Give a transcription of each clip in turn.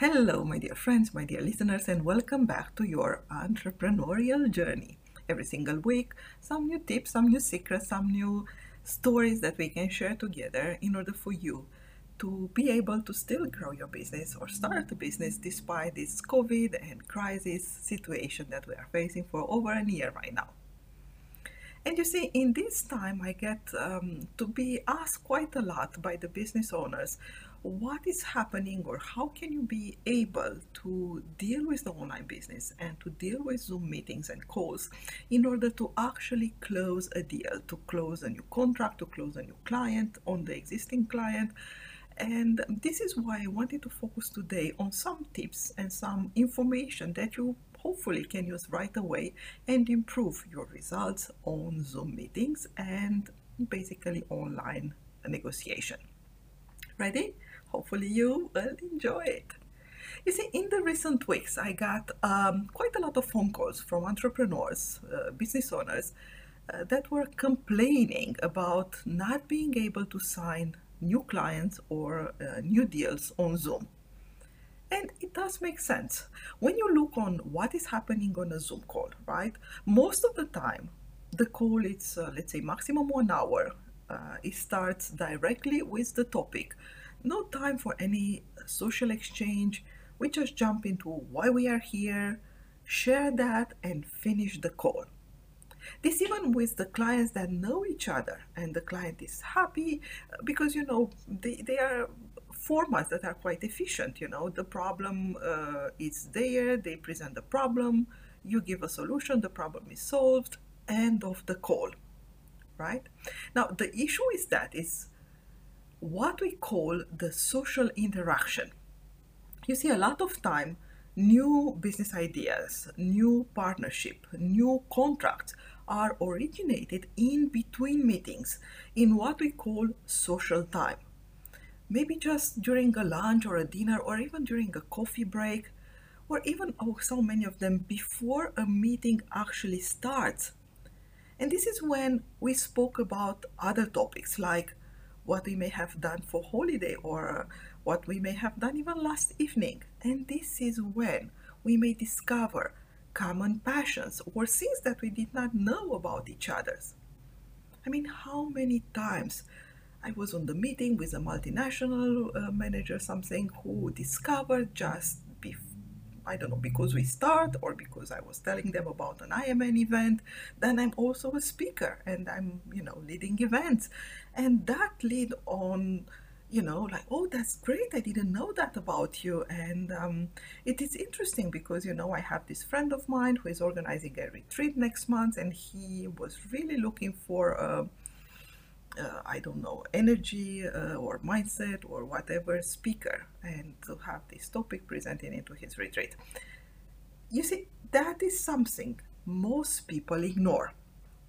Hello, my dear friends, my dear listeners, and welcome back to your entrepreneurial journey every single week some new tips, some new secrets, some new stories that we can share together in order for you to be able to still grow your business or start a business despite this COVID and crisis situation that we are facing for over a year right now. And you see, in this time, I get um, to be asked quite a lot by the business owners what is happening or how can you be able to deal with the online business and to deal with Zoom meetings and calls in order to actually close a deal, to close a new contract, to close a new client on the existing client. And this is why I wanted to focus today on some tips and some information that you hopefully can use right away and improve your results on Zoom meetings and basically online negotiation. Ready? Hopefully, you will enjoy it. You see, in the recent weeks, I got um, quite a lot of phone calls from entrepreneurs, uh, business owners, uh, that were complaining about not being able to sign new clients or uh, new deals on Zoom. And it does make sense. When you look on what is happening on a Zoom call, right? Most of the time, the call is, uh, let's say, maximum one hour. Uh, it starts directly with the topic no time for any social exchange. We just jump into why we are here, share that, and finish the call. This even with the clients that know each other and the client is happy because you know they, they are formats that are quite efficient. You know, the problem uh, is there, they present the problem, you give a solution, the problem is solved, end of the call. Right? Now the issue is that is what we call the social interaction. You see, a lot of time, new business ideas, new partnership, new contracts are originated in between meetings in what we call social time. Maybe just during a lunch or a dinner or even during a coffee break or even oh, so many of them before a meeting actually starts. And this is when we spoke about other topics like what we may have done for holiday or what we may have done even last evening. And this is when we may discover common passions or things that we did not know about each other's. I mean, how many times I was on the meeting with a multinational uh, manager, something who discovered just. I don't know, because we start or because I was telling them about an IMN event, then I'm also a speaker and I'm, you know, leading events. And that lead on you know, like, oh, that's great. I didn't know that about you. And um, it is interesting because, you know, I have this friend of mine who is organizing a retreat next month, and he was really looking for a, uh, I don't know, energy uh, or mindset or whatever speaker, and to have this topic presented into his retreat. You see, that is something most people ignore.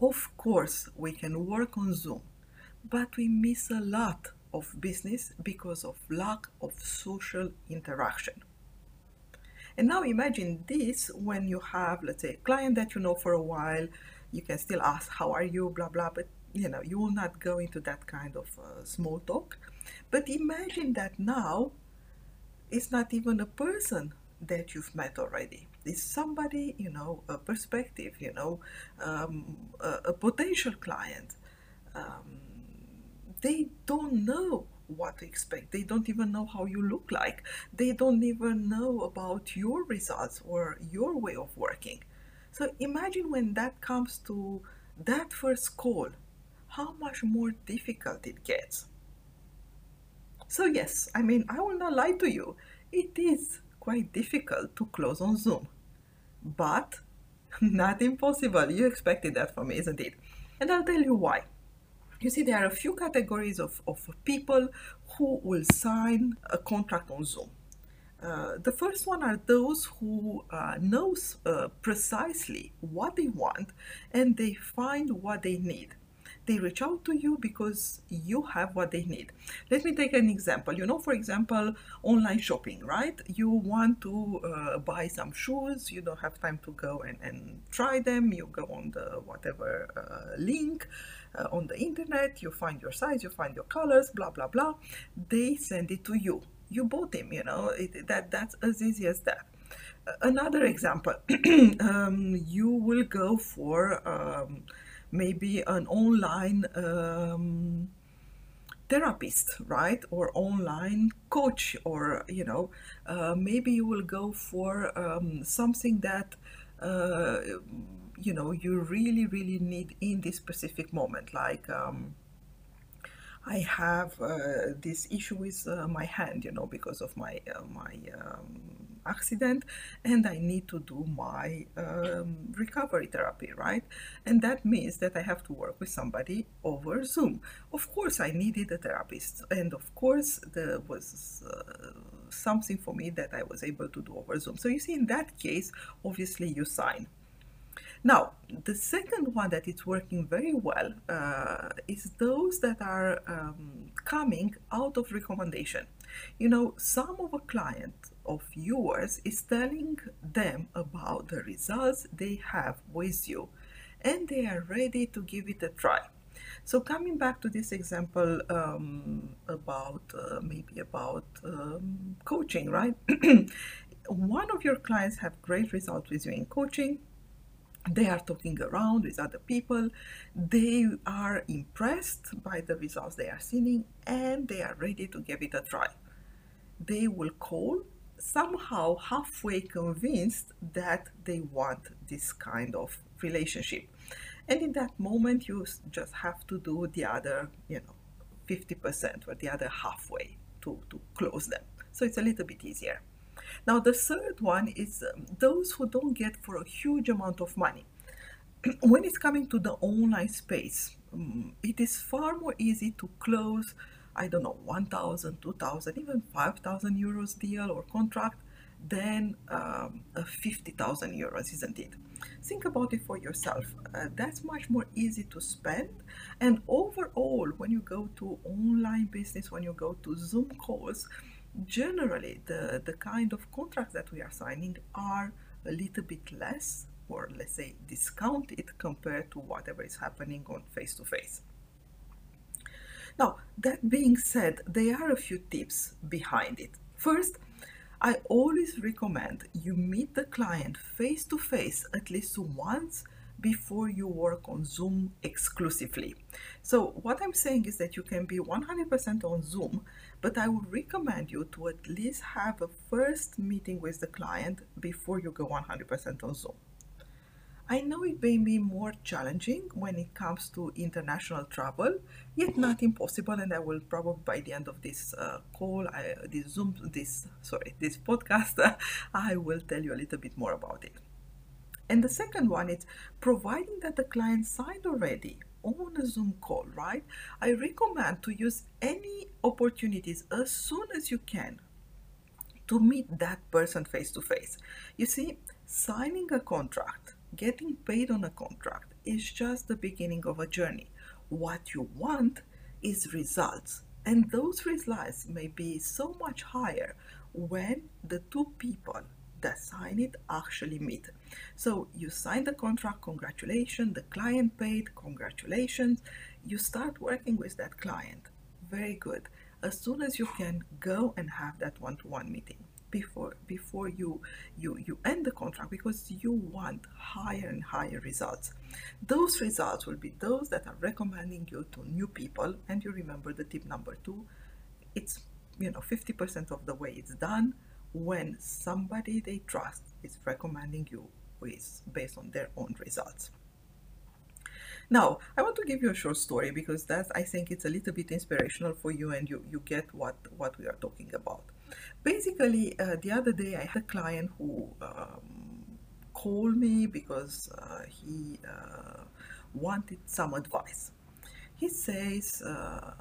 Of course, we can work on Zoom, but we miss a lot of business because of lack of social interaction. And now imagine this when you have, let's say, a client that you know for a while, you can still ask, How are you? blah, blah, but you know, you will not go into that kind of uh, small talk. But imagine that now it's not even a person that you've met already. It's somebody, you know, a perspective, you know, um, a, a, potential client. Um, they don't know what to expect. They don't even know how you look like. They don't even know about your results or your way of working. So imagine when that comes to that first call, how much more difficult it gets. So, yes, I mean, I will not lie to you. It is quite difficult to close on Zoom, but not impossible. You expected that from me, isn't it? And I'll tell you why you see there are a few categories of, of people who will sign a contract on Zoom. Uh, the first one are those who uh, knows uh, precisely what they want and they find what they need they reach out to you because you have what they need. Let me take an example. You know, for example, online shopping, right? You want to uh, buy some shoes, you don't have time to go and, and try them. You go on the whatever uh, link uh, on the internet, you find your size, you find your colors, blah, blah, blah. They send it to you. You bought them, you know, it, that, that's as easy as that another example um, you will go for um, maybe an online um, therapist, right? Or online coach, or you know, uh, maybe you will go for um, something that. Uh, you know you really really need in this specific moment like um, I have uh, this issue with uh, my hand, you know, because of my uh, my um, accident, and I need to do my um, recovery therapy, right? And that means that I have to work with somebody over Zoom. Of course, I needed a therapist, and of course, there was uh, something for me that I was able to do over Zoom. So you see, in that case, obviously, you sign. Now, the second one that is working very well uh, is those that are um, coming out of recommendation. You know, some of a client of yours is telling them about the results they have with you and they are ready to give it a try. So coming back to this example um, about uh, maybe about um, coaching, right? One of your clients have great results with you in coaching they are talking around with other people they are impressed by the results they are seeing and they are ready to give it a try they will call somehow halfway convinced that they want this kind of relationship. And in that moment you just have to do the other you know 50% or the other halfway to, to close them. So it's a little bit easier. Now, the third one is um, those who don't get for a huge amount of money. when it's coming to the online space, um, it is far more easy to close, I don't know, 1,000, 2,000, even 5,000 euros deal or contract than um, 50,000 euros, isn't it? Think about it for yourself. Uh, that's much more easy to spend. And overall, when you go to online business, when you go to Zoom calls, generally the, the kind of contracts that we are signing are a little bit less or let's say discounted compared to whatever is happening on face to face. Now, that being said, there are a few tips behind it. First, I always recommend you meet the client face to face at least once before you work on Zoom exclusively. So, what I'm saying is that you can be 100% on Zoom, but I would recommend you to at least have a first meeting with the client before you go 100% on Zoom. I know it may be more challenging when it comes to international travel, yet not impossible. And I will probably by the end of this uh, call, I, this Zoom, this sorry, this podcast, uh, I will tell you a little bit more about it. And the second one is providing that the client signed already on a Zoom call, right? I recommend to use any opportunities as soon as you can to meet that person face to face. You see, signing a contract getting paid on a contract is just the beginning of a journey. What you want is results, and those results may be so much higher when the two people that sign it actually meet. So you sign the contract, congratulations, the client paid, congratulations. You start working with that client. Very good. As soon as you can go and have that one to one meeting before before you you you end the contract because you want higher and higher results. Those results will be those that are recommending you to new people. And you remember the tip number two it's you know 50% of the way it's done when somebody they trust is recommending you with based on their own results. Now i want to give you a short story because that's i think it's a little bit inspirational for you and you you get what what we are talking about Basically, uh, the other day I had a client who um, called me because uh, he uh, wanted some advice. He says, uh,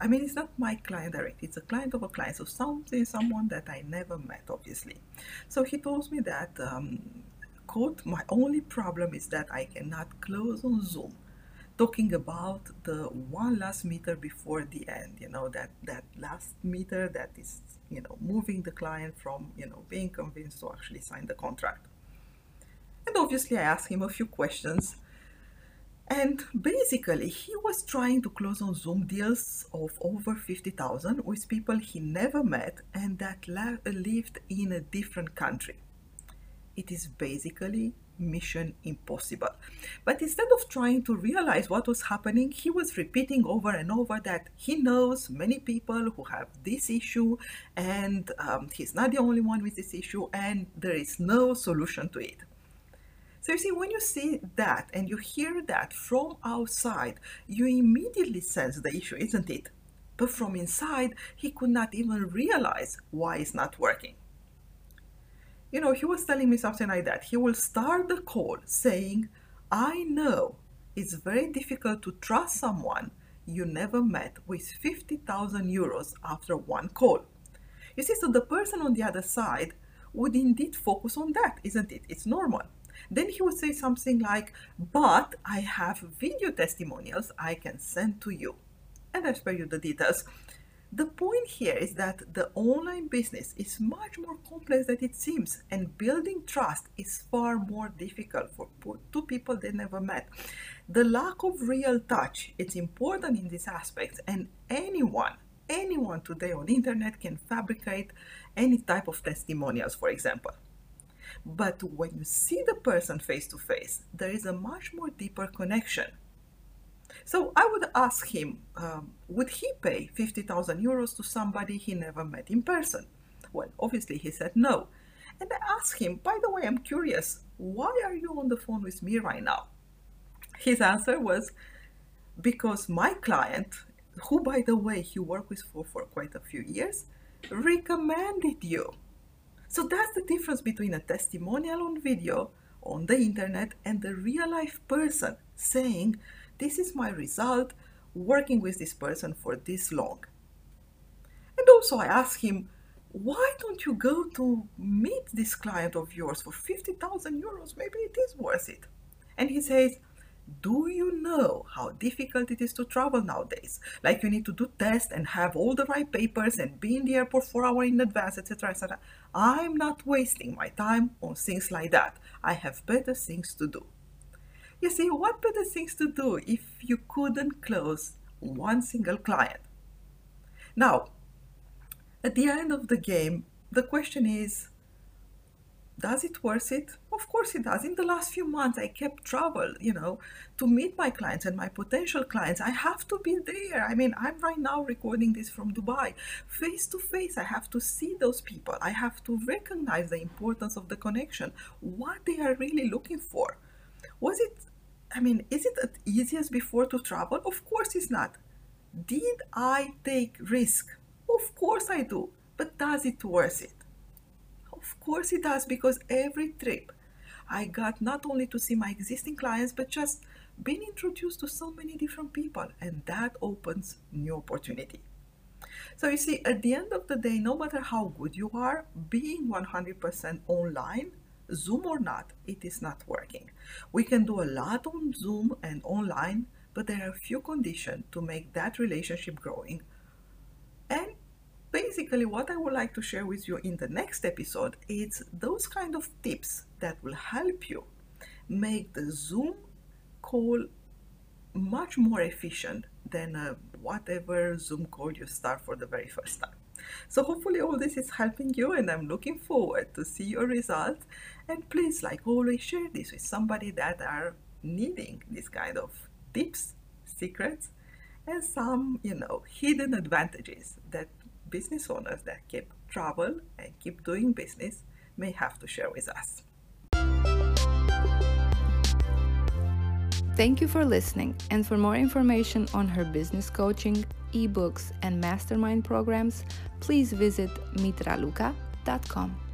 I mean, it's not my client direct, it's a client of a client, so something, someone that I never met, obviously. So he told me that, um, quote, my only problem is that I cannot close on Zoom talking about the one last meter before the end you know that that last meter that is you know, moving the client from, you know, being convinced to actually sign the contract. And obviously I asked him a few questions and basically, he was trying to close on Zoom deals of over 50,000 with people he never met and that lived in a different country. It is basically mission impossible. But instead of trying to realize what was happening, he was repeating over and over that he knows many people who have this issue and um, he's not the only one with this issue and there is no solution to it. So you see, when you see that and you hear that from outside, you immediately sense the issue, isn't it? But from inside, he could not even realize why it's not working you know, he was telling me something like that. He will start the call saying, I know it's very difficult to trust someone you never met with 50,000 euros after one call. You see, so the person on the other side would indeed focus on that, isn't it? It's normal. Then he would say something like, But I have video testimonials I can send to you. And I spare you the details. The point here is that the online business is much more complex than it seems, and building trust is far more difficult for two people they never met. The lack of real touch is important in this aspect, and anyone, anyone today on the internet can fabricate any type of testimonials, for example. But when you see the person face to face, there is a much more deeper connection so I would ask him, um, would he pay 50,000 euros to somebody he never met in person? Well, obviously he said no. And I asked him, by the way, I'm curious, why are you on the phone with me right now? His answer was, because my client, who by the way he worked with for, for quite a few years, recommended you. So that's the difference between a testimonial on video on the internet and the real life person saying, this is my result working with this person for this long. And also, I asked him, why don't you go to meet this client of yours for 50,000 euros? Maybe it is worth it. And he says, do you know how difficult it is to travel nowadays? Like you need to do tests and have all the right papers and be in the airport four hours in advance, etc., etc. I'm not wasting my time on things like that. I have better things to do. You see, what better things to do if you couldn't close one single client? Now, at the end of the game, the question is does it worth it? Of course it does. In the last few months, I kept travel, you know, to meet my clients and my potential clients. I have to be there. I mean, I'm right now recording this from Dubai. Face to face, I have to see those people. I have to recognize the importance of the connection, what they are really looking for. Was it, I mean, is it as easy as before to travel? Of course it's not. Did I take risk? Of course I do. But does it worth it? Of course it does, because every trip I got not only to see my existing clients, but just being introduced to so many different people, and that opens new opportunity. So you see, at the end of the day, no matter how good you are, being 100% online, Zoom or not, it is not working. We can do a lot on Zoom and online, but there are a few conditions to make that relationship growing. And basically what I would like to share with you in the next episode is those kind of tips that will help you make the Zoom call much more efficient than uh, whatever Zoom call you start for the very first time. So hopefully all this is helping you and I'm looking forward to see your results. And please, like always, share this with somebody that are needing this kind of tips, secrets, and some, you know, hidden advantages that business owners that keep travel and keep doing business may have to share with us. Thank you for listening. And for more information on her business coaching, ebooks, and mastermind programs, please visit meetraluca.com.